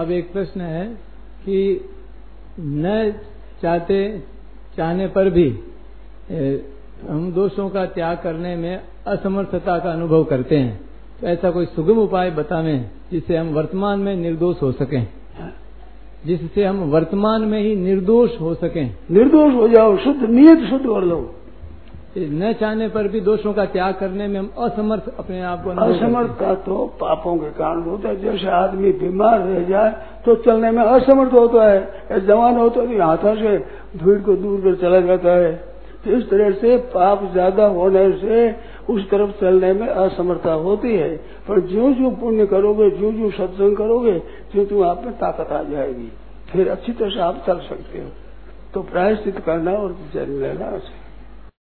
अब एक प्रश्न है कि न चाहते, चाहने पर भी हम दोषों का त्याग करने में असमर्थता का अनुभव करते हैं। तो ऐसा कोई सुगम उपाय बतावें जिससे हम वर्तमान में निर्दोष हो सकें? जिससे हम वर्तमान में ही निर्दोष हो सकें? निर्दोष हो जाओ, शुद्ध, नियत शुद्ध कर लो। न चाहने पर भी दोषों का त्याग करने में हम असमर्थ अपने आप को असमर्थता तो पापों के कारण होता है। जैसे आदमी बीमार रह जाए तो चलने में असमर्थ होता है। जवान होता है तो हाथों से भीड़ को दूर कर चला जाता है। तो इस तरह से पाप ज़्यादा होने से उस तरफ़ चलने में असमर्थता होती है। पर जो जो पुण्य करोगे जो जो सत्संग करोगे जो जो आप में ताकत आ जाएगी। फिर अच्छी तरह से आप चल सकते हो। तो प्रायश्चित करना और जन्म लेना